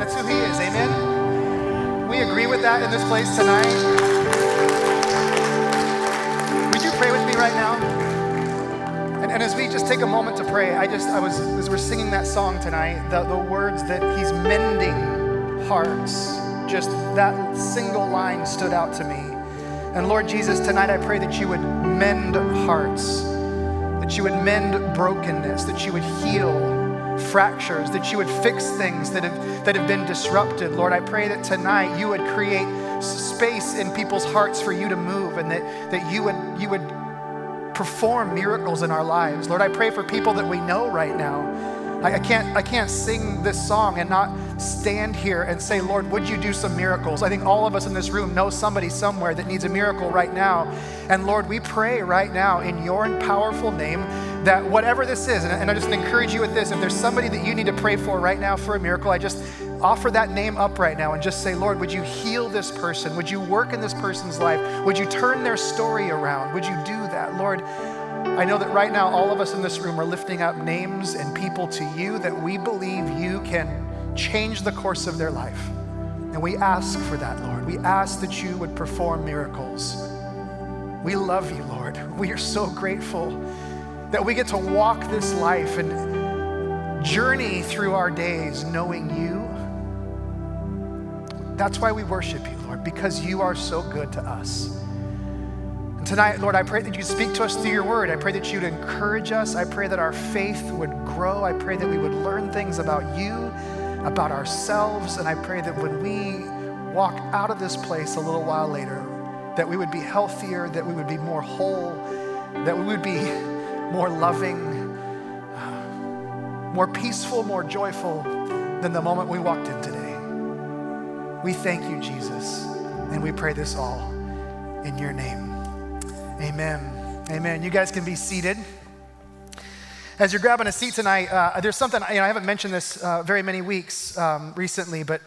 That's who He is. Amen? We agree with that in this place tonight. Would you pray with me right now? And, and, as we just take a moment to pray, I just, I was, as we're singing that song tonight, the, the words that He's mending hearts, just that single line stood out to me. And Lord Jesus, tonight I pray that you would mend hearts, that you would mend brokenness, that you would heal fractures, that you would fix things that have, that have been disrupted. Lord, I pray that tonight you would create space in people's hearts for you to move and that, that you, would, you would perform miracles in our lives. Lord, I pray for people that we know right now I, I, can't, I can't sing this song and not stand here and say, Lord, would you do some miracles? I think all of us in this room know somebody somewhere that needs a miracle right now. And Lord, we pray right now in your powerful name that whatever this is, and, I just encourage you with this, if there's somebody that you need to pray for right now for a miracle, I just offer that name up right now and just say, Lord, would you heal this person? Would you work in this person's life? Would you turn their story around? Would you do that? Lord, I know that right now all of us in this room are lifting up names and people to you that we believe you can change the course of their life. And we ask for that, Lord. We ask that you would perform miracles. We love you, Lord. We are so grateful that we get to walk this life and journey through our days knowing you. That's why we worship you, Lord, because you are so good to us. And tonight, Lord, I pray that you speak to us through your word. I pray that you'd encourage us. I pray that our faith would grow. I pray that we would learn things about you, about ourselves. And I pray that when we walk out of this place a little while later, that we would be healthier, that we would be more whole, that we would be more loving, more peaceful, more joyful than the moment we walked in today. We thank you, Jesus, and we pray this all in your name. Amen. Amen. You guys can be seated. As you're grabbing a seat tonight, uh, there's something, you know, I haven't mentioned this uh, very many weeks um, recently, but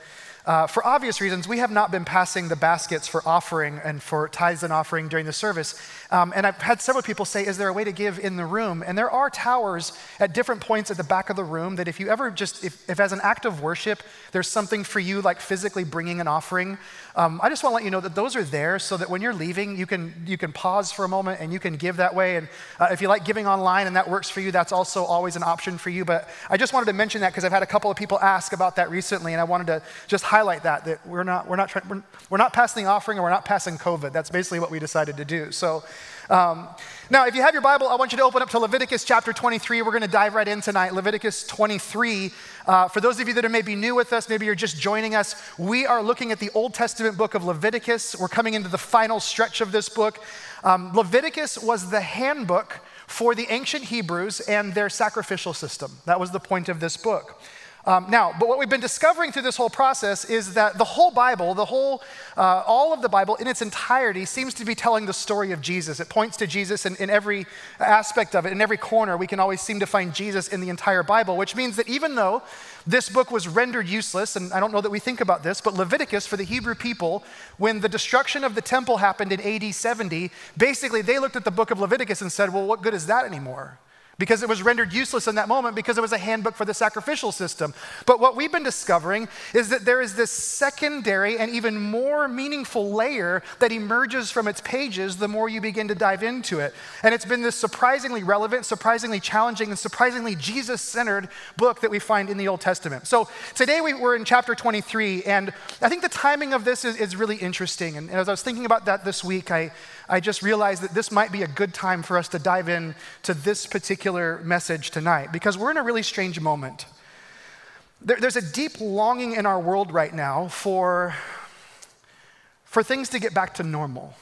uh, for obvious reasons, we have not been passing the baskets for offering and for tithes and offering during the service. Um, and I've had several people say, Is there a way to give in the room? And there are towers at different points at the back of the room that if you ever just, if, if as an act of worship, there's something for you like physically bringing an offering, um, I just want to let you know that those are there so that when you're leaving, you can, you can pause for a moment and you can give that way. And uh, if you like giving online and that works for you, that's also always an option for you. But I just wanted to mention that because I've had a couple of people ask about that recently, and I wanted to just highlight that, that we're not, we're not, trying, we're, we're not passing the offering and we're not passing COVID. That's basically what we decided to do. So, um, now, if you have your Bible, I want you to open up to Leviticus chapter 23. We're going to dive right in tonight. Leviticus 23. Uh, for those of you that are maybe new with us, maybe you're just joining us, we are looking at the Old Testament book of Leviticus. We're coming into the final stretch of this book. Um, Leviticus was the handbook for the ancient Hebrews and their sacrificial system. That was the point of this book. Um, now, but what we've been discovering through this whole process is that the whole Bible, the whole, uh, all of the Bible in its entirety seems to be telling the story of Jesus. It points to Jesus in, in every aspect of it, in every corner. We can always seem to find Jesus in the entire Bible, which means that even though this book was rendered useless, and I don't know that we think about this, but Leviticus for the Hebrew people, when the destruction of the temple happened in AD 70, basically they looked at the book of Leviticus and said, well, what good is that anymore? Because it was rendered useless in that moment because it was a handbook for the sacrificial system. But what we've been discovering is that there is this secondary and even more meaningful layer that emerges from its pages the more you begin to dive into it. And it's been this surprisingly relevant, surprisingly challenging, and surprisingly Jesus centered book that we find in the Old Testament. So today we, are in chapter 23, and I think the timing of this is, is really interesting. And as I was thinking about that this week, I, I just realized that this might be a good time for us to dive in to this particular message tonight because we're in a really strange moment. There, there's a deep longing in our world right now for, for things to get back to normal.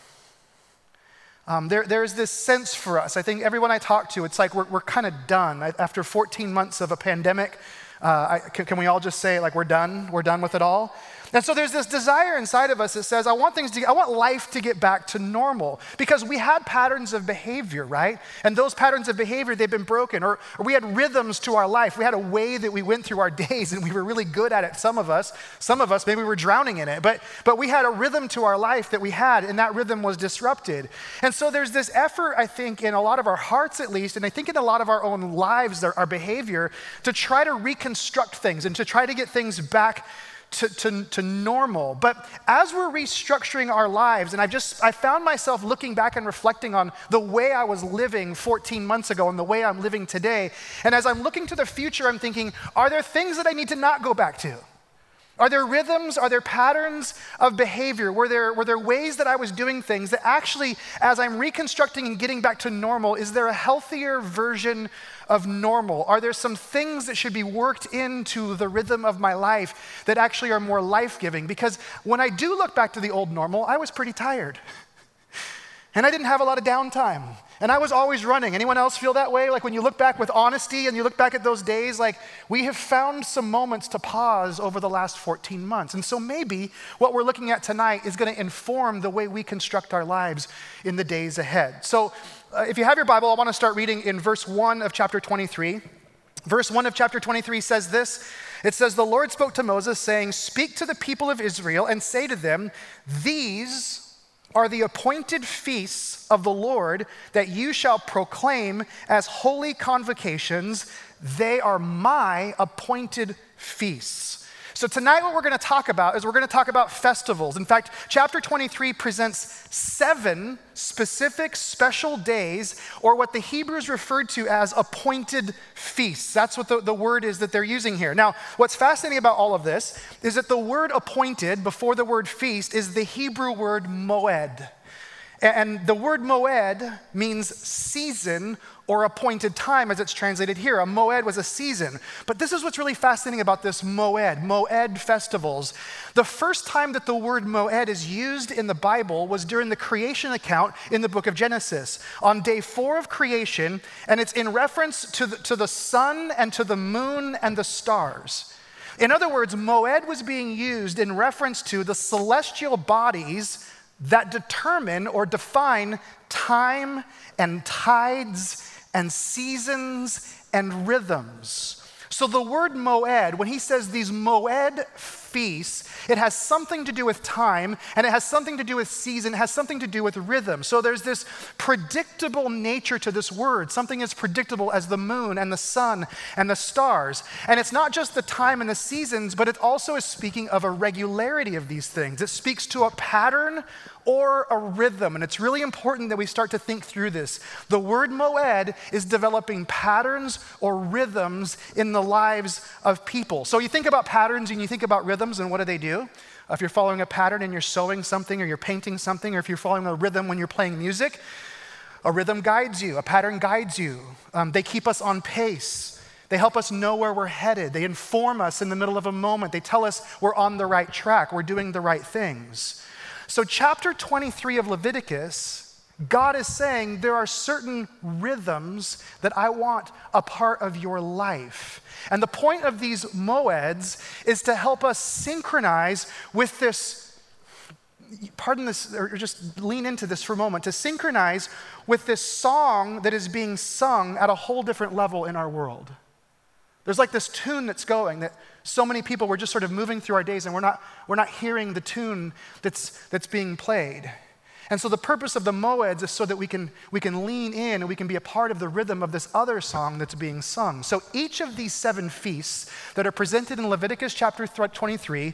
Um, there, there's this sense for us. I think everyone I talk to, it's like we're, we're kind of done. After 14 months of a pandemic, uh, I, can, can we all just say, like, we're done? We're done with it all? And so there's this desire inside of us that says, I want things to, I want life to get back to normal because we had patterns of behavior, right? And those patterns of behavior, they've been broken. Or, or we had rhythms to our life. We had a way that we went through our days and we were really good at it. Some of us, some of us, maybe we were drowning in it. But, but we had a rhythm to our life that we had and that rhythm was disrupted. And so there's this effort, I think, in a lot of our hearts at least, and I think in a lot of our own lives, our, our behavior, to try to reconstruct things and to try to get things back to, to, to normal. But as we're restructuring our lives, and I've just, I found myself looking back and reflecting on the way I was living 14 months ago and the way I'm living today. And as I'm looking to the future, I'm thinking, are there things that I need to not go back to? Are there rhythms? Are there patterns of behavior? Were there, were there ways that I was doing things that actually, as I'm reconstructing and getting back to normal, is there a healthier version of normal? Are there some things that should be worked into the rhythm of my life that actually are more life giving? Because when I do look back to the old normal, I was pretty tired. And I didn't have a lot of downtime. And I was always running. Anyone else feel that way? Like when you look back with honesty and you look back at those days, like we have found some moments to pause over the last 14 months. And so maybe what we're looking at tonight is going to inform the way we construct our lives in the days ahead. So uh, if you have your Bible, I want to start reading in verse 1 of chapter 23. Verse 1 of chapter 23 says this It says, The Lord spoke to Moses, saying, Speak to the people of Israel and say to them, These are the appointed feasts of the Lord that you shall proclaim as holy convocations. They are my appointed feasts. So, tonight, what we're going to talk about is we're going to talk about festivals. In fact, chapter 23 presents seven specific special days, or what the Hebrews referred to as appointed feasts. That's what the, the word is that they're using here. Now, what's fascinating about all of this is that the word appointed before the word feast is the Hebrew word moed. And the word moed means season or appointed time as it's translated here. A moed was a season. But this is what's really fascinating about this moed, moed festivals. The first time that the word moed is used in the Bible was during the creation account in the book of Genesis. On day four of creation, and it's in reference to the, to the sun and to the moon and the stars. In other words, moed was being used in reference to the celestial bodies that determine or define time and tides and seasons and rhythms. So the word moed, when he says these moed feasts, it has something to do with time and it has something to do with season, it has something to do with rhythm. So there's this predictable nature to this word, something as predictable as the moon and the sun and the stars. And it's not just the time and the seasons, but it also is speaking of a regularity of these things. It speaks to a pattern or a rhythm. And it's really important that we start to think through this. The word moed is developing patterns or rhythms in the lives of people. So you think about patterns and you think about rhythms, and what do they do? If you're following a pattern and you're sewing something or you're painting something, or if you're following a rhythm when you're playing music, a rhythm guides you, a pattern guides you. Um, they keep us on pace. They help us know where we're headed. They inform us in the middle of a moment. They tell us we're on the right track, we're doing the right things. So, chapter 23 of Leviticus, God is saying there are certain rhythms that I want a part of your life. And the point of these moeds is to help us synchronize with this, pardon this, or just lean into this for a moment, to synchronize with this song that is being sung at a whole different level in our world. There's like this tune that's going that so many people, we're just sort of moving through our days and we're not, we're not hearing the tune that's, that's being played. And so the purpose of the moeds is so that we can, we can lean in and we can be a part of the rhythm of this other song that's being sung. So each of these seven feasts that are presented in Leviticus chapter 23,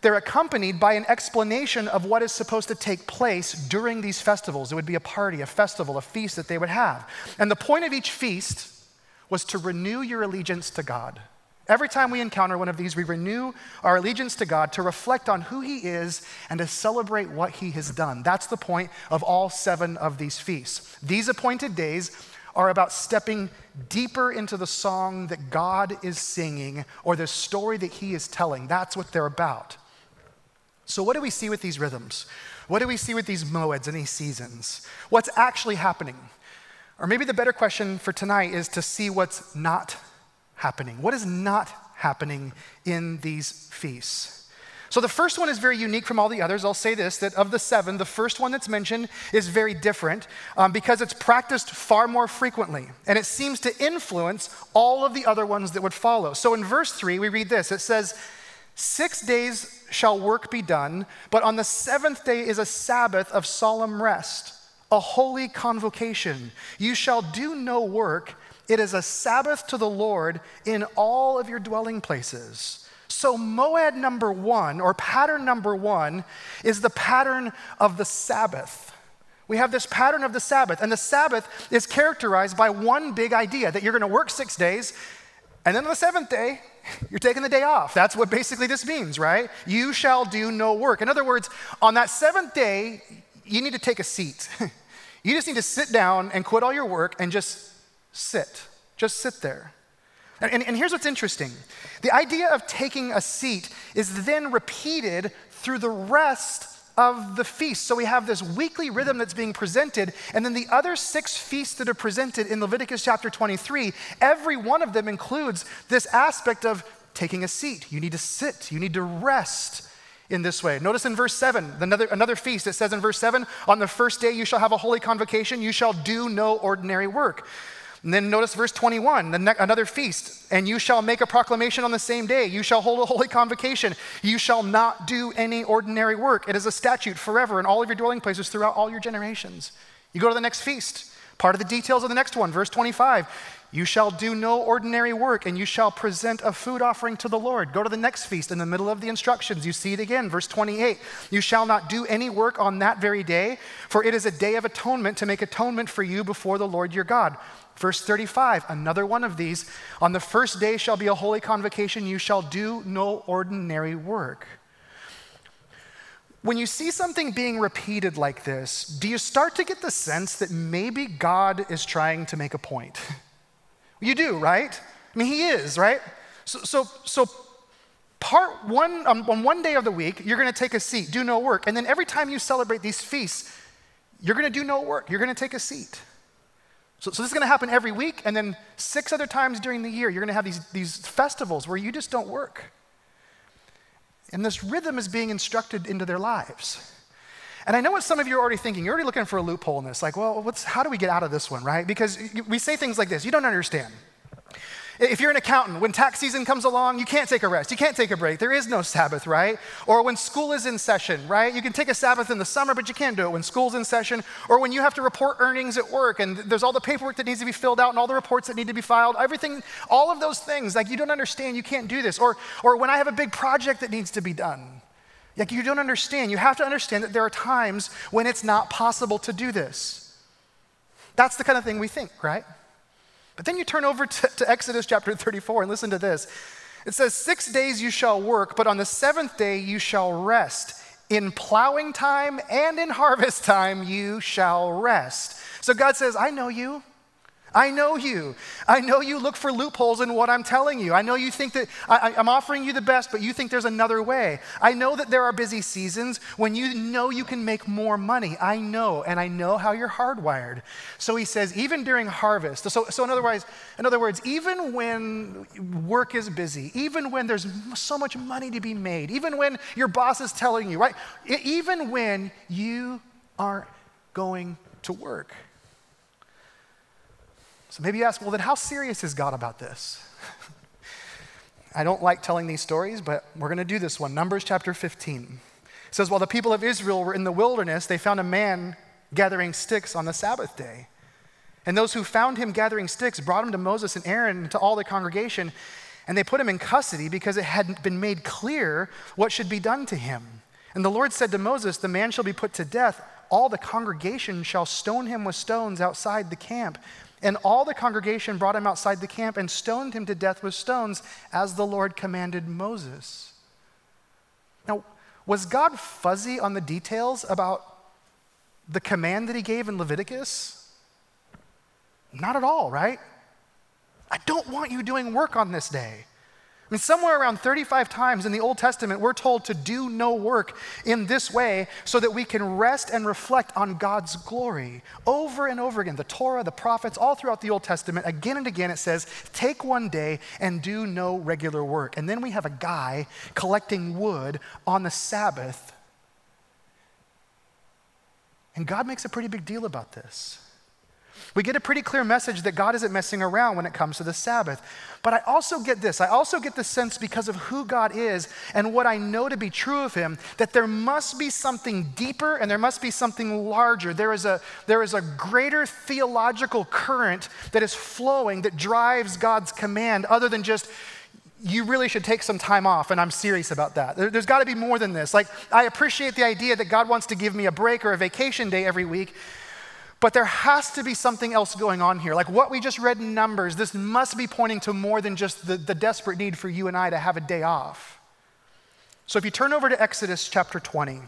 they're accompanied by an explanation of what is supposed to take place during these festivals. It would be a party, a festival, a feast that they would have. And the point of each feast was to renew your allegiance to God. Every time we encounter one of these, we renew our allegiance to God to reflect on who He is and to celebrate what He has done. That's the point of all seven of these feasts. These appointed days are about stepping deeper into the song that God is singing or the story that He is telling. That's what they're about. So, what do we see with these rhythms? What do we see with these moeds and these seasons? What's actually happening? Or maybe the better question for tonight is to see what's not happening. What is not happening in these feasts? So the first one is very unique from all the others. I'll say this that of the seven, the first one that's mentioned is very different um, because it's practiced far more frequently and it seems to influence all of the other ones that would follow. So in verse three, we read this it says, Six days shall work be done, but on the seventh day is a Sabbath of solemn rest, a holy convocation. You shall do no work it is a Sabbath to the Lord in all of your dwelling places. So, moed number one, or pattern number one, is the pattern of the Sabbath. We have this pattern of the Sabbath, and the Sabbath is characterized by one big idea that you're going to work six days, and then on the seventh day, you're taking the day off. That's what basically this means, right? You shall do no work. In other words, on that seventh day, you need to take a seat. you just need to sit down and quit all your work and just sit. Just sit there. And, and, and, here's what's interesting the idea of taking a seat is then repeated through the rest of the feast. So we have this weekly rhythm that's being presented, and then the other six feasts that are presented in Leviticus chapter 23, every one of them includes this aspect of taking a seat. You need to sit, you need to rest in this way. Notice in verse 7, another, another feast, it says in verse 7 On the first day you shall have a holy convocation, you shall do no ordinary work. And then notice verse 21, ne- another feast. And you shall make a proclamation on the same day. You shall hold a holy convocation. You shall not do any ordinary work. It is a statute forever in all of your dwelling places throughout all your generations. You go to the next feast. Part of the details of the next one, verse 25. You shall do no ordinary work, and you shall present a food offering to the Lord. Go to the next feast in the middle of the instructions. You see it again, verse 28. You shall not do any work on that very day, for it is a day of atonement to make atonement for you before the Lord your God. Verse 35, another one of these. On the first day shall be a holy convocation. You shall do no ordinary work. When you see something being repeated like this, do you start to get the sense that maybe God is trying to make a point? you do, right? I mean, He is, right? So, so, so part one, um, on one day of the week, you're going to take a seat, do no work. And then every time you celebrate these feasts, you're going to do no work. You're going to take a seat. So, so this is going to happen every week, and then six other times during the year, you're going to have these, these festivals where you just don't work. And this rhythm is being instructed into their lives. And I know what some of you are already thinking. You're already looking for a loophole in this. Like, well, what's, how do we get out of this one, right? Because we say things like this you don't understand. If you're an accountant, when tax season comes along, you can't take a rest. You can't take a break. There is no Sabbath, right? Or when school is in session, right? You can take a Sabbath in the summer, but you can't do it when school's in session. Or when you have to report earnings at work and there's all the paperwork that needs to be filled out and all the reports that need to be filed, everything, all of those things. Like you don't understand, you can't do this. Or, or when I have a big project that needs to be done. Like you don't understand. You have to understand that there are times when it's not possible to do this. That's the kind of thing we think, right? But then you turn over to, to, Exodus chapter 34 and listen to this. It says, Six days you shall work, but on the seventh day you shall rest. In plowing time and in harvest time you shall rest. So God says, I know you. I know you. I know you look for loopholes in what I'm telling you. I know you think that I, am offering you the best, but you think there's another way. I know that there are busy seasons when you know you can make more money. I know, and I know how you're hardwired. So he says, even during harvest. So, so in other words, in other words, even when work is busy, even when there's so much money to be made, even when your boss is telling you, right? Even when you aren't going to work. So maybe you ask, well, then how serious is God about this? I don't like telling these stories, but we're going to do this one. Numbers chapter 15. It says, While the people of Israel were in the wilderness, they found a man gathering sticks on the Sabbath day. And those who found him gathering sticks brought him to Moses and Aaron and to all the congregation, and they put him in custody because it hadn't been made clear what should be done to him. And the Lord said to Moses, The man shall be put to death. All the congregation shall stone him with stones outside the camp. And all the congregation brought him outside the camp and stoned him to death with stones, as the Lord commanded Moses. Now, was God fuzzy on the details about the command that he gave in Leviticus? Not at all, right? I don't want you doing work on this day. I mean, somewhere around 35 times in the Old Testament, we're told to do no work in this way so that we can rest and reflect on God's glory. Over and over again, the Torah, the prophets, all throughout the Old Testament, again and again, it says, take one day and do no regular work. And then we have a guy collecting wood on the Sabbath. And God makes a pretty big deal about this. We get a pretty clear message that God isn't messing around when it comes to the Sabbath. But I also get this I also get the sense because of who God is and what I know to be true of Him that there must be something deeper and there must be something larger. There is a, there is a greater theological current that is flowing that drives God's command other than just you really should take some time off, and I'm serious about that. There, has got to be more than this. Like, I appreciate the idea that God wants to give me a break or a vacation day every week, but there has to be something else going on here. Like what we just read in Numbers, this must be pointing to more than just the, the desperate need for you and I to have a day off. So if you turn over to Exodus chapter 20,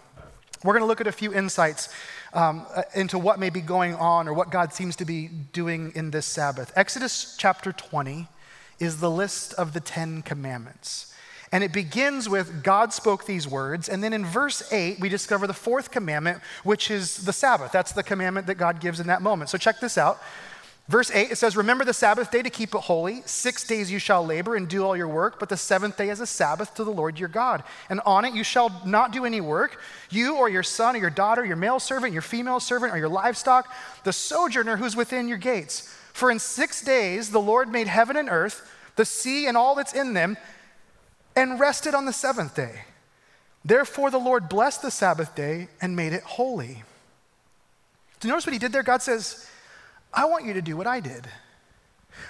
we're going to look at a few insights um, uh, into what may be going on or what God seems to be doing in this Sabbath. Exodus chapter 20 is the list of the Ten Commandments. And it begins with God spoke these words. And then in verse 8, we discover the fourth commandment, which is the Sabbath. That's the commandment that God gives in that moment. So check this out. Verse 8, it says, Remember the Sabbath day to keep it holy. Six days you shall labor and do all your work, but the seventh day is a Sabbath to the Lord your God. And on it you shall not do any work, you or your son or your daughter, your male servant, your female servant, or your livestock, the sojourner who's within your gates. For in six days the Lord made heaven and earth, the sea and all that's in them, and rested on the seventh day. Therefore, the Lord blessed the Sabbath day and made it holy. Do you notice what he did there? God says, I want you to do what I did.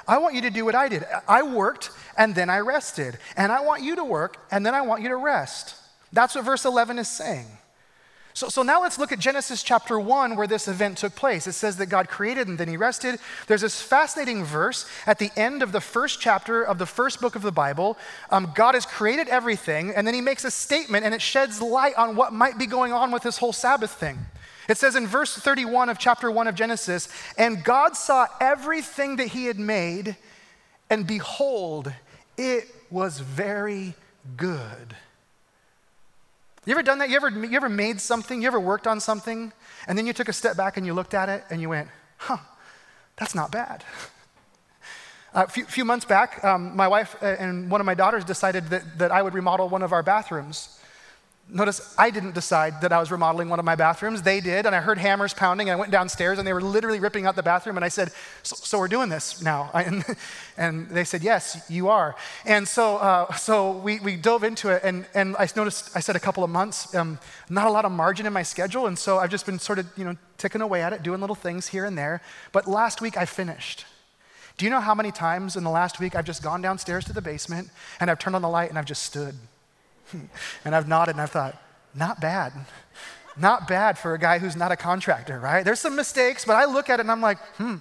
I want you to do what I did. I worked and then I rested. And I want you to work and then I want you to rest. That's what verse 11 is saying. So, so now let's look at Genesis chapter 1 where this event took place. It says that God created and then he rested. There's this fascinating verse at the end of the first chapter of the first book of the Bible. Um, God has created everything and then he makes a statement and it sheds light on what might be going on with this whole Sabbath thing. It says in verse 31 of chapter 1 of Genesis, and God saw everything that he had made, and behold, it was very good. You ever done that? You ever, you ever made something? You ever worked on something? And then you took a step back and you looked at it and you went, huh, that's not bad. A few, few months back, um, my wife and one of my daughters decided that, that I would remodel one of our bathrooms. Notice I didn't decide that I was remodeling one of my bathrooms. They did, and I heard hammers pounding. And I went downstairs, and they were literally ripping out the bathroom. And I said, "So, so we're doing this now?" And, and, they said, "Yes, you are." And so, uh, so we, we dove into it, and, and I noticed I said a couple of months, um, not a lot of margin in my schedule, and so I've just been sort of you know ticking away at it, doing little things here and there. But last week I finished. Do you know how many times in the last week I've just gone downstairs to the basement and I've turned on the light and I've just stood? and I've nodded and I've thought, not bad. Not bad for a guy who's not a contractor, right? There's some mistakes, but I look at it and I'm like, hmm,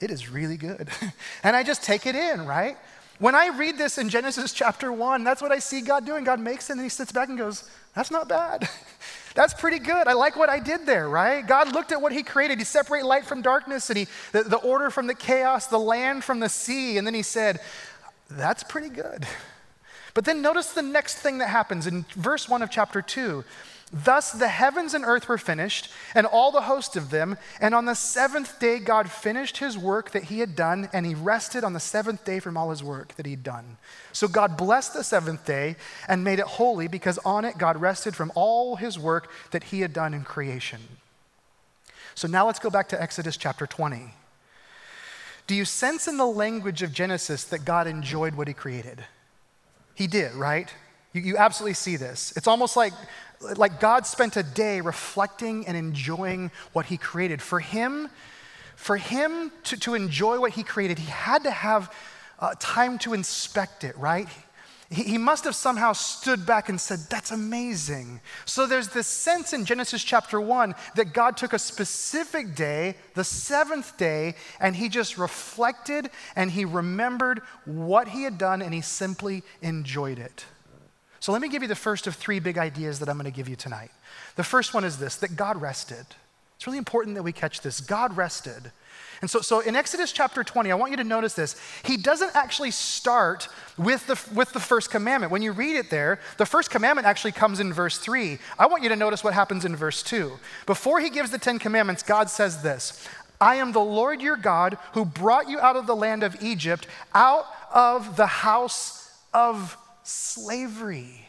it is really good. and I just take it in, right? When I read this in Genesis chapter 1, that's what I see God doing. God makes it and he sits back and goes, that's not bad. that's pretty good. I like what I did there, right? God looked at what he created. He separated light from darkness and he, the, the order from the chaos, the land from the sea. And then he said, that's pretty good. But then notice the next thing that happens in verse 1 of chapter 2. Thus the heavens and earth were finished, and all the host of them. And on the seventh day, God finished his work that he had done, and he rested on the seventh day from all his work that he'd done. So God blessed the seventh day and made it holy, because on it God rested from all his work that he had done in creation. So now let's go back to Exodus chapter 20. Do you sense in the language of Genesis that God enjoyed what he created? He did, right? You, you absolutely see this. It's almost like, like God spent a day reflecting and enjoying what he created. For him, for him to, to enjoy what he created, he had to have uh, time to inspect it, right? He, must have somehow stood back and said, That's amazing. So there's this sense in Genesis chapter 1 that God took a specific day, the seventh day, and he just reflected and he remembered what he had done and he simply enjoyed it. So let me give you the first of three big ideas that I'm going to give you tonight. The first one is this that God rested. It's really important that we catch this. God rested. And so, so in Exodus chapter 20, I want you to notice this. He doesn't actually start with the, with the first commandment. When you read it there, the first commandment actually comes in verse 3. I want you to notice what happens in verse 2. Before he gives the Ten Commandments, God says this I am the Lord your God who brought you out of the land of Egypt, out of the house of slavery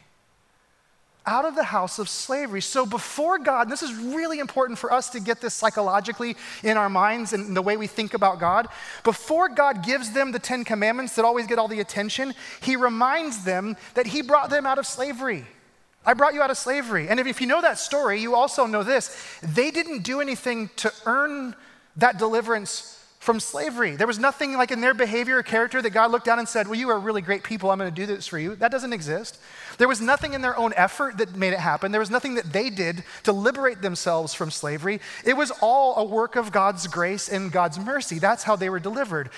out of the house of slavery. So before God, this is really important for us to get this psychologically in our minds and the way we think about God. Before God gives them the Ten Commandments that always get all the attention, He reminds them that He brought them out of slavery. I brought you out of slavery. And if you know that story, you also know this they didn't do anything to earn that deliverance from slavery. There was nothing like in their behavior or character that God looked down and said, Well, you are really great people. I'm going to do this for you. That doesn't exist. There was nothing in their own effort that made it happen. There was nothing that they did to liberate themselves from slavery. It was all a work of God's grace and God's mercy. That's how they were delivered.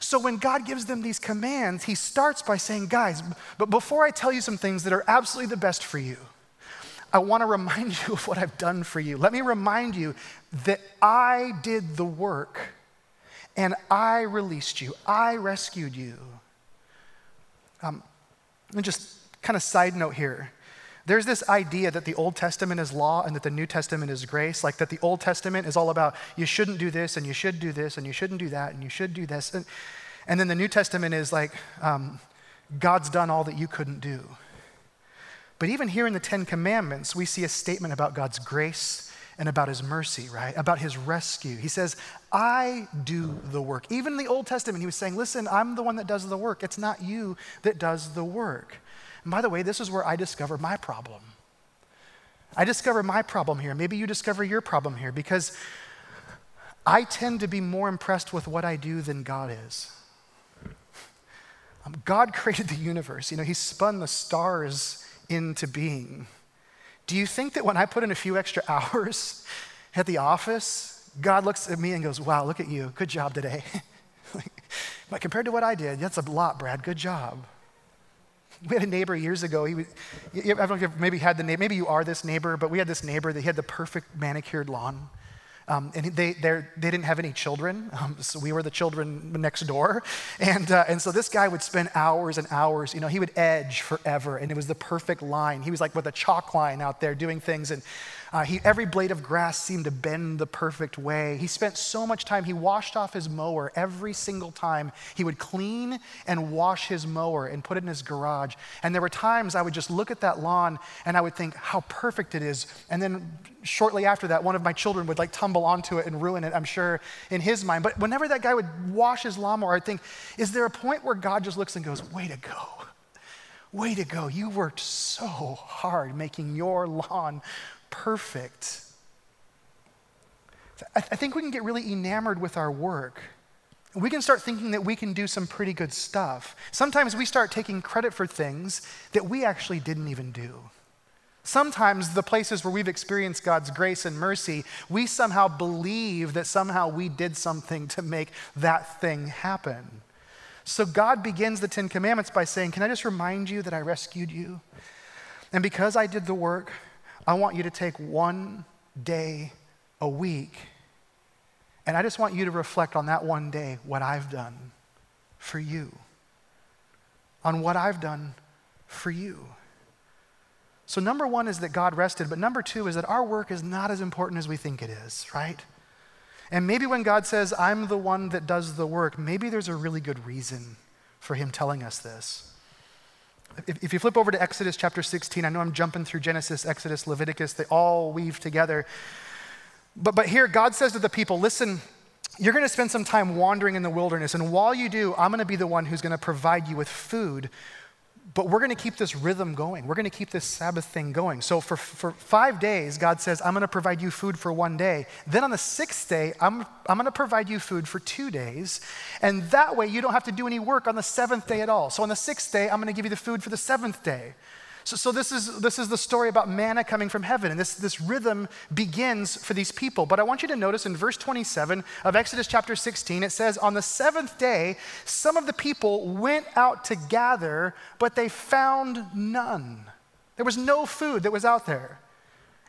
So when God gives them these commands, He starts by saying, Guys, but before I tell you some things that are absolutely the best for you, I want to remind you of what I've done for you. Let me remind you that I did the work and I released you. I rescued you. Um, and just kind of side note here. There's this idea that the Old Testament is law and that the New Testament is grace, like that the Old Testament is all about you shouldn't do this and you should do this and you shouldn't do that and you should do this. And, and then the New Testament is like um, God's done all that you couldn't do. But even here in the Ten Commandments, we see a statement about God's grace and about his mercy, right? About his rescue. He says, I do the work. Even in the Old Testament, he was saying, Listen, I'm the one that does the work. It's not you that does the work. And by the way, this is where I discover my problem. I discover my problem here. Maybe you discover your problem here because I tend to be more impressed with what I do than God is. Um, God created the universe, you know, He spun the stars into being. Do you think that when I put in a few extra hours at the office, God looks at me and goes, Wow, look at you. Good job today. but compared to what I did, that's a lot, Brad. Good job. We had a neighbor years ago. He was, I don't know if maybe had the neighbor, maybe you are this neighbor, but we had this neighbor that he had the perfect manicured lawn. Um, and they, they didn't have any children, um, so we were the children next door. And, uh, and so this guy would spend hours and hours, you know, he would edge forever, and it was the perfect line. He was like with a chalk line out there doing things. And uh, he, every blade of grass seemed to bend the perfect way. He spent so much time, he washed off his mower every single time. He would clean and wash his mower and put it in his garage. And there were times I would just look at that lawn and I would think how perfect it is. And then shortly after that, one of my children would like tumble onto it and ruin it, I'm sure, in his mind. But whenever that guy would wash his lawnmower, I'd think, is there a point where God just looks and goes, way to go? Way to go. You worked so hard making your lawn perfect. I, th- I think we can get really enamored with our work. We can start thinking that we can do some pretty good stuff. Sometimes we start taking credit for things that we actually didn't even do. Sometimes the places where we've experienced God's grace and mercy, we somehow believe that somehow we did something to make that thing happen. So God begins the Ten Commandments by saying, Can I just remind you that I rescued you? And because I did the work, I want you to take one day a week, and I just want you to reflect on that one day what I've done for you, on what I've done for you. So, number one is that God rested, but number two is that our work is not as important as we think it is, right? And maybe when God says, I'm the one that does the work, maybe there's a really good reason for Him telling us this. If, if you flip over to Exodus chapter 16, I know I'm jumping through Genesis, Exodus, Leviticus, they all weave together. But, but here, God says to the people, listen, you're going to spend some time wandering in the wilderness, and while you do, I'm going to be the one who's going to provide you with food but we're going to keep this rhythm going. We're going to keep this Sabbath thing going. So for, for five days, God says, I'm going to provide you food for one day. Then on the sixth day, I'm, I'm going to provide you food for two days. And that way, you don't have to do any work on the seventh day at all. So on the sixth day, I'm going to give you the food for the seventh day. So, so this, is, this is the story about manna coming from heaven, and this, this rhythm begins for these people. But I want you to notice in verse 27 of Exodus chapter 16, it says, On the seventh day, some of the people went out to gather, but they found none. There was no food that was out there.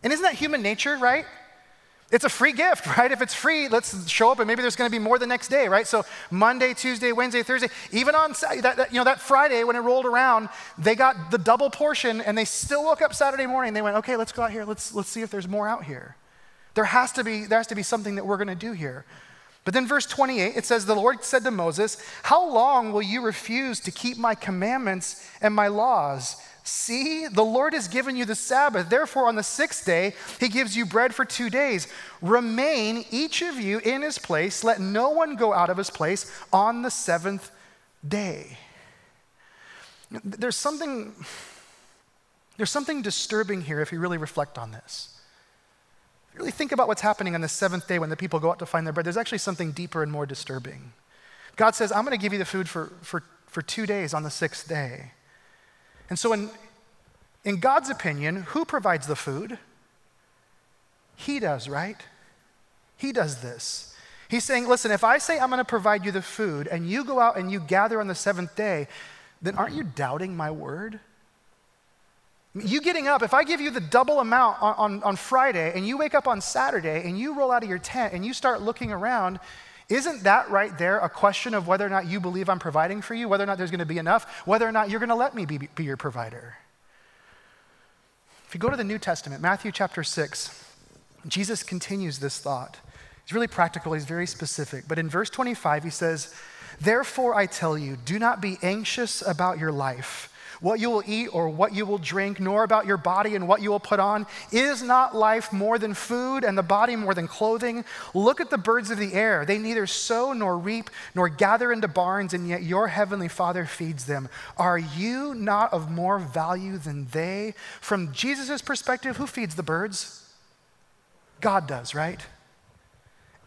And isn't that human nature, right? It's a free gift, right? If it's free, let's show up and maybe there's going to be more the next day, right? So Monday, Tuesday, Wednesday, Thursday, even on that, that, you know that Friday when it rolled around, they got the double portion and they still woke up Saturday morning. They went, "Okay, let's go out here. Let's let's see if there's more out here." There has to be there has to be something that we're going to do here. But then verse 28, it says the Lord said to Moses, "How long will you refuse to keep my commandments and my laws?" See, the Lord has given you the Sabbath. Therefore, on the sixth day, he gives you bread for two days. Remain, each of you, in his place. Let no one go out of his place on the seventh day. There's something, there's something disturbing here if you really reflect on this. really think about what's happening on the seventh day when the people go out to find their bread, there's actually something deeper and more disturbing. God says, I'm going to give you the food for, for, for two days on the sixth day. And so, in, in God's opinion, who provides the food? He does, right? He does this. He's saying, listen, if I say I'm going to provide you the food and you go out and you gather on the seventh day, then aren't you doubting my word? You getting up, if I give you the double amount on, on, on, Friday and you wake up on Saturday and you roll out of your tent and you start looking around, isn't that right there a question of whether or not you believe I'm providing for you, whether or not there's going to be enough, whether or not you're going to let me be, be your provider? If you go to the New Testament, Matthew chapter 6, Jesus continues this thought. He's really practical, he's very specific. But in verse 25, he says, Therefore I tell you, do not be anxious about your life what you will eat or what you will drink, nor about your body and what you will put on. Is not life more than food and the body more than clothing? Look at the birds of the air. They neither sow nor reap nor gather into barns, and yet your heavenly Father feeds them. Are you not of more value than they? From Jesus' perspective, who feeds the birds? God does, right?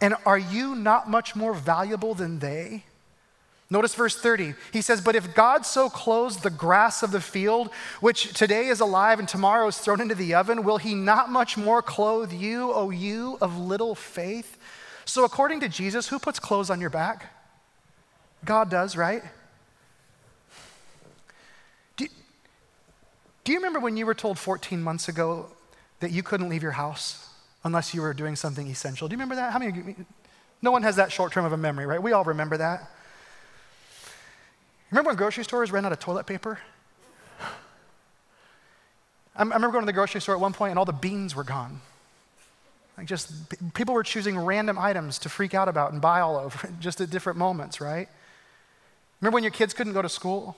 And are you not much more valuable than they? Notice verse 30. He says, But if God so clothes the grass of the field, which today is alive and tomorrow is thrown into the oven, will he not much more clothe you, O you of little faith? So, according to Jesus, who puts clothes on your back? God does, right? Do, do you remember when you were told 14 months ago that you couldn't leave your house unless you were doing something essential? Do you remember that? How many? No one has that short term of a memory, right? We all remember that. Remember when grocery stores ran out of toilet paper? I remember going to the grocery store at one point and all the beans were gone. Like just people were choosing random items to freak out about and buy all over just at different moments, right? Remember when your kids couldn't go to school?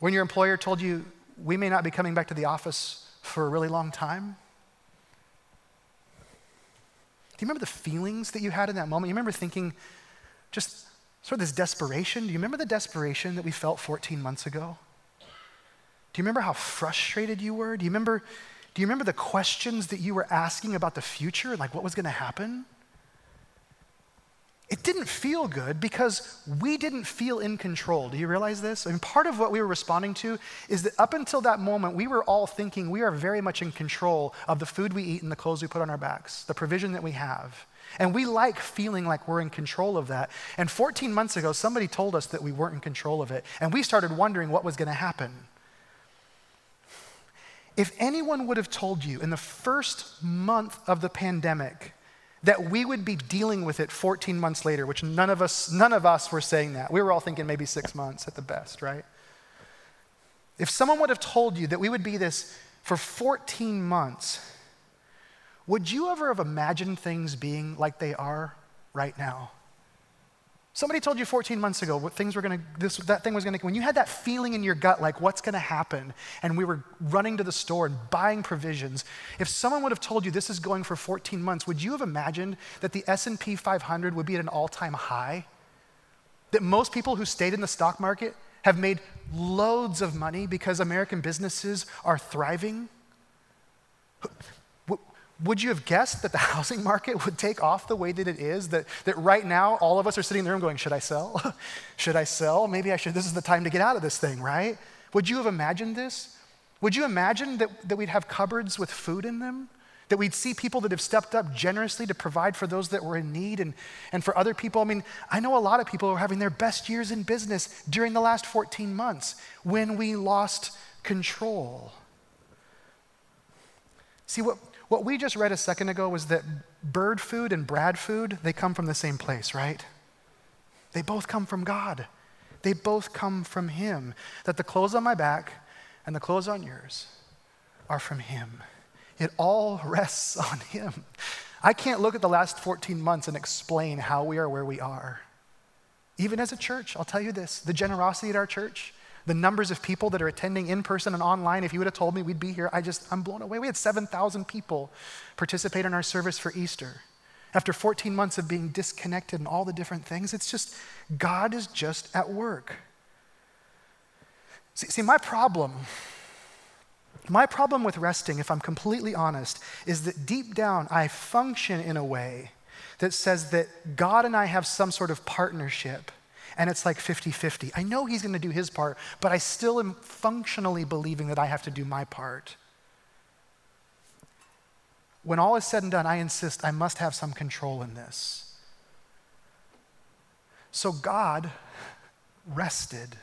When your employer told you, we may not be coming back to the office for a really long time? Do you remember the feelings that you had in that moment? You remember thinking, just sort of this desperation. Do you remember the desperation that we felt 14 months ago? Do you remember how frustrated you were? Do you remember, do you remember the questions that you were asking about the future, like what was going to happen? It didn't feel good because we didn't feel in control. Do you realize this? I mean, part of what we were responding to is that up until that moment, we were all thinking we are very much in control of the food we eat and the clothes we put on our backs, the provision that we have. And we like feeling like we're in control of that. And 14 months ago, somebody told us that we weren't in control of it. And we started wondering what was going to happen. If anyone would have told you in the first month of the pandemic that we would be dealing with it 14 months later, which none of us, none of us were saying that. We were all thinking maybe six months at the best, right? If someone would have told you that we would be this for 14 months, would you ever have imagined things being like they are right now? Somebody told you 14 months ago what things were going to, this, that thing was going to, when you had that feeling in your gut, like what's going to happen, and we were running to the store and buying provisions, if someone would have told you this is going for 14 months, would you have imagined that the S&P 500 would be at an all-time high? That most people who stayed in the stock market have made loads of money because American businesses are thriving? Would you have guessed that the housing market would take off the way that it is? That, that right now, all of us are sitting in the room going, Should I sell? should I sell? Maybe I should. This is the time to get out of this thing, right? Would you have imagined this? Would you imagine that, that we'd have cupboards with food in them? That we'd see people that have stepped up generously to provide for those that were in need and, and for other people? I mean, I know a lot of people who are having their best years in business during the last 14 months when we lost control. See, what, what we just read a second ago was that bird food and Brad food, they come from the same place, right? They both come from God. They both come from Him. That the clothes on my back and the clothes on yours are from Him. It all rests on Him. I can't look at the last 14 months and explain how we are where we are. Even as a church, I'll tell you this the generosity at our church, the numbers of people that are attending in person and online, if you would have told me we'd be here, I just, I'm blown away. We had 7,000 people participate in our service for Easter. After 14 months of being disconnected and all the different things, it's just, God is just at work. See, see my problem My problem with resting, if I'm completely honest, is that deep down I function in a way that says that God and I have some sort of partnership and it's like 50 50. I know He's going to do His part, but I still am functionally believing that I have to do my part. When all is said and done, I insist I must have some control in this. So God rested.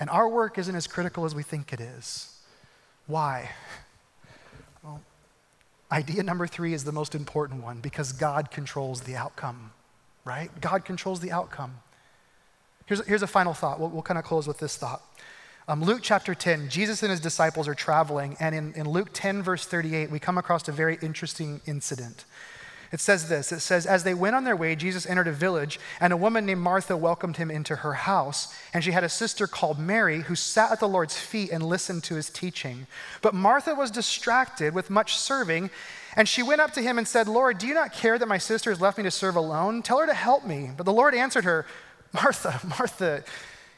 And our work isn't as critical as we think it is. Why? Well, idea number three is the most important one because God controls the outcome, right? God controls the outcome. Here's, here's a final thought. We'll, we'll kind of close with this thought. Um, Luke chapter 10, Jesus and his disciples are traveling, and in, in Luke 10, verse 38, we come across a very interesting incident. It says this It says, As they went on their way, Jesus entered a village, and a woman named Martha welcomed him into her house. And she had a sister called Mary who sat at the Lord's feet and listened to his teaching. But Martha was distracted with much serving, and she went up to him and said, Lord, do you not care that my sister has left me to serve alone? Tell her to help me. But the Lord answered her, Martha, Martha,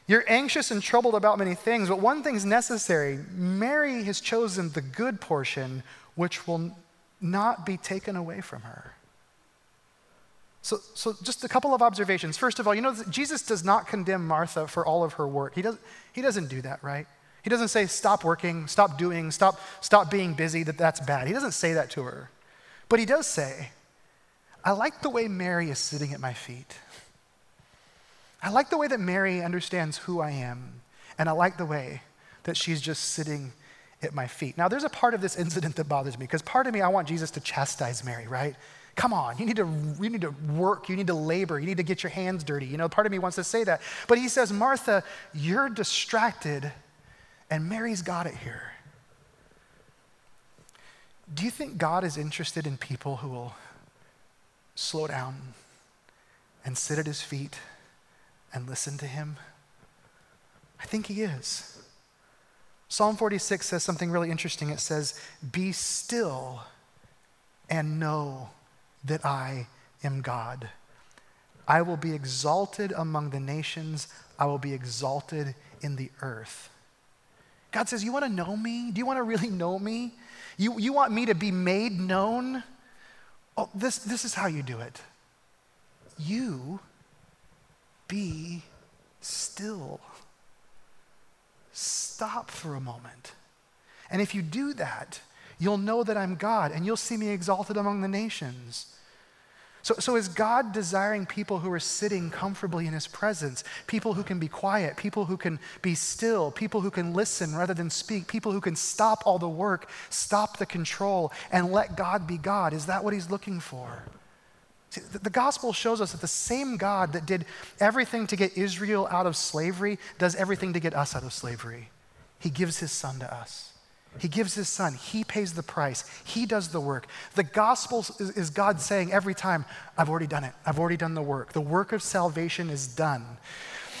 you're anxious and troubled about many things, but one thing's necessary. Mary has chosen the good portion, which will not be taken away from her. So, so just a couple of observations. First of all, you know, Jesus does not condemn Martha for all of her work. He, does, he doesn't do that, right? He doesn't say, stop working, stop doing, stop, stop being busy, that that's bad. He doesn't say that to her. But he does say, I like the way Mary is sitting at my feet. I like the way that Mary understands who I am. And I like the way that she's just sitting at my feet. Now, there's a part of this incident that bothers me because part of me, I want Jesus to chastise Mary, right? Come on, you need, to, you need to work, you need to labor, you need to get your hands dirty. You know, part of me wants to say that. But he says, Martha, you're distracted, and Mary's got it here. Do you think God is interested in people who will slow down and sit at his feet and listen to him? I think he is. Psalm 46 says something really interesting. It says, Be still and know that I am God. I will be exalted among the nations, I will be exalted in the earth. God says, You want to know me? Do you want to really know me? You, you want me to be made known? Oh, this, this is how you do it. You be still. Stop for a moment. And if you do that, You'll know that I'm God, and you'll see me exalted among the nations. So, so is God desiring people who are sitting comfortably in his presence, people who can be quiet, people who can be still, people who can listen rather than speak, people who can stop all the work, stop the control, and let God be God? Is that what he's looking for? See, the, gospel shows us that the same God that did everything to get Israel out of slavery does everything to get us out of slavery. He gives his son to us. He gives his son. He pays the price. He does the work. The gospel is, is, God saying every time, I've already done it. I've already done the work. The work of salvation is done.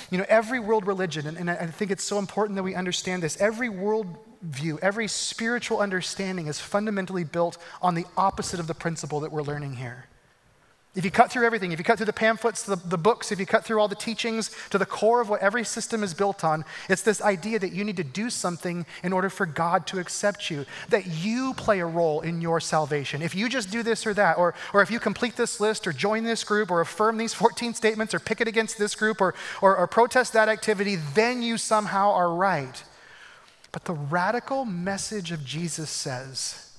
You know, every world religion, and, and I think it's so important that we understand this, every world view, every spiritual understanding is fundamentally built on the opposite of the principle that we're learning here. If you cut through everything, if you cut through the pamphlets, the, the books, if you cut through all the teachings to the core of what every system is built on, it's this idea that you need to do something in order for God to accept you, that you play a role in your salvation. If you just do this or that, or, or if you complete this list, or join this group, or affirm these 14 statements, or picket against this group, or, or, or protest that activity, then you somehow are right. But the radical message of Jesus says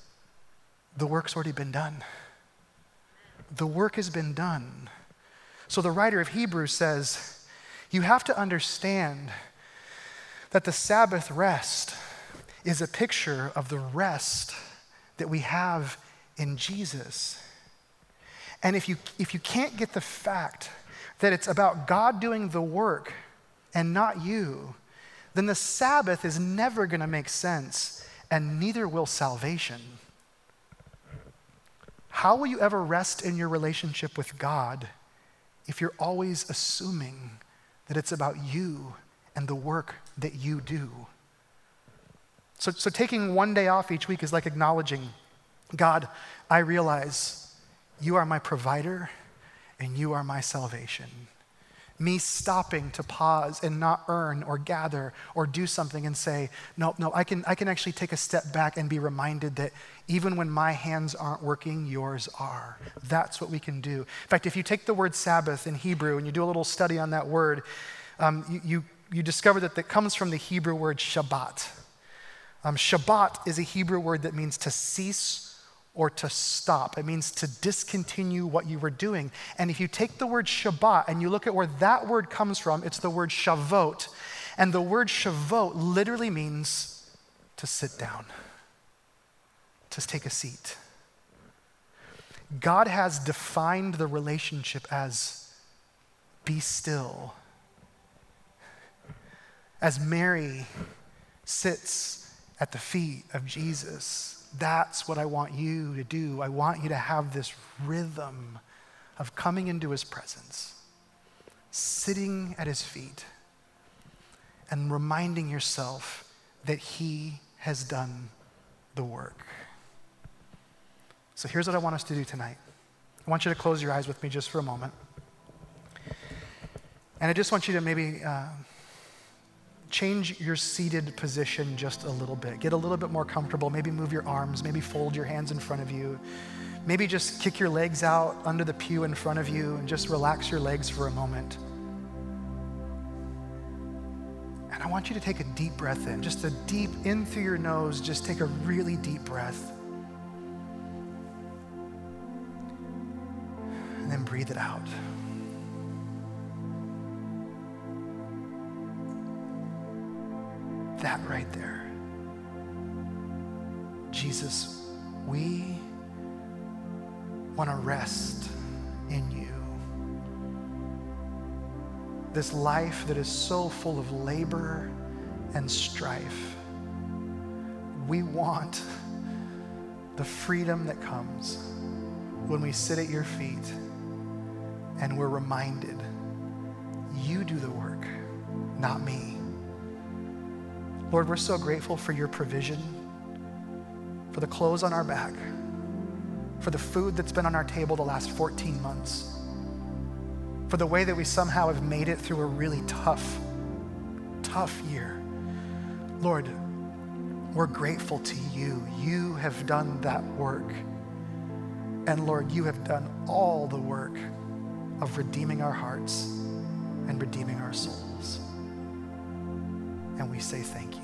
the work's already been done the work has been done. So the writer of Hebrews says, you have to understand that the Sabbath rest is a picture of the rest that we have in Jesus. And if you, if you can't get the fact that it's about God doing the work and not you, then the Sabbath is never going to make sense, and neither will salvation. How will you ever rest in your relationship with God if you're always assuming that it's about you and the work that you do? So, so taking one day off each week is like acknowledging God, I realize you are my provider and you are my salvation. Me stopping to pause and not earn or gather or do something and say, no, no, I can, I can actually take a step back and be reminded that even when my hands aren't working, yours are. That's what we can do. In fact, if you take the word Sabbath in Hebrew and you do a little study on that word, um, you, you, you, discover that that comes from the Hebrew word Shabbat. Um, Shabbat is a Hebrew word that means to cease or to stop. It means to discontinue what you were doing. And if you take the word Shabbat and you look at where that word comes from, it's the word Shavot. And the word Shavot literally means to sit down, to take a seat. God has defined the relationship as be still. As Mary sits at the feet of Jesus, that's what I want you to do. I want you to have this rhythm of coming into his presence, sitting at his feet, and reminding yourself that he has done the work. So here's what I want us to do tonight. I want you to close your eyes with me just for a moment. And I just want you to maybe. Uh, change your seated position just a little bit. Get a little bit more comfortable. Maybe move your arms, maybe fold your hands in front of you. Maybe just kick your legs out under the pew in front of you and just relax your legs for a moment. And I want you to take a deep breath in, just a deep in through your nose, just take a really deep breath. And then breathe it out. That right there. Jesus, we want to rest in you. This life that is so full of labor and strife, we want the freedom that comes when we sit at your feet and we're reminded you do the work, not me. Lord, we're so grateful for your provision, for the clothes on our back, for the food that's been on our table the last 14 months, for the way that we somehow have made it through a really tough, tough year. Lord, we're grateful to you. You have done that work. And Lord, you have done all the work of redeeming our hearts and redeeming our souls and we say thank you.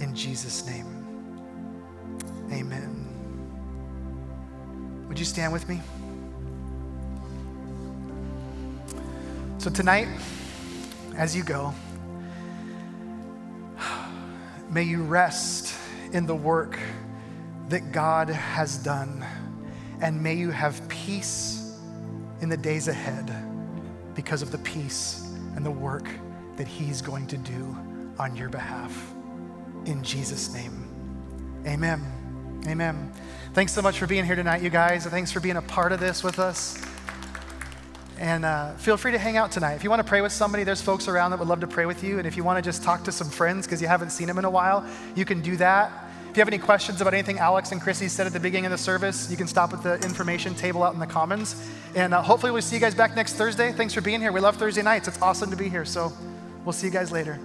In Jesus' name, amen. Would you stand with me? So, tonight, as you go, may you rest in the work that God has done, and may you have peace in the days ahead because of the peace and the work that He's going to do on your behalf. In Jesus' name, amen. Amen. Thanks so much for being here tonight, you guys. Thanks for being a part of this with us. And uh, feel free to hang out tonight. If you want to pray with somebody, there's folks around that would love to pray with you. And if you want to just talk to some friends because you haven't seen them in a while, you can do that. If you have any questions about anything Alex and Chrissy said at the beginning of the service, you can stop at the information table out in the commons. And uh, hopefully, we'll see you guys back next Thursday. Thanks for being here. We love Thursday nights. It's awesome to be here. So, We'll see you guys later.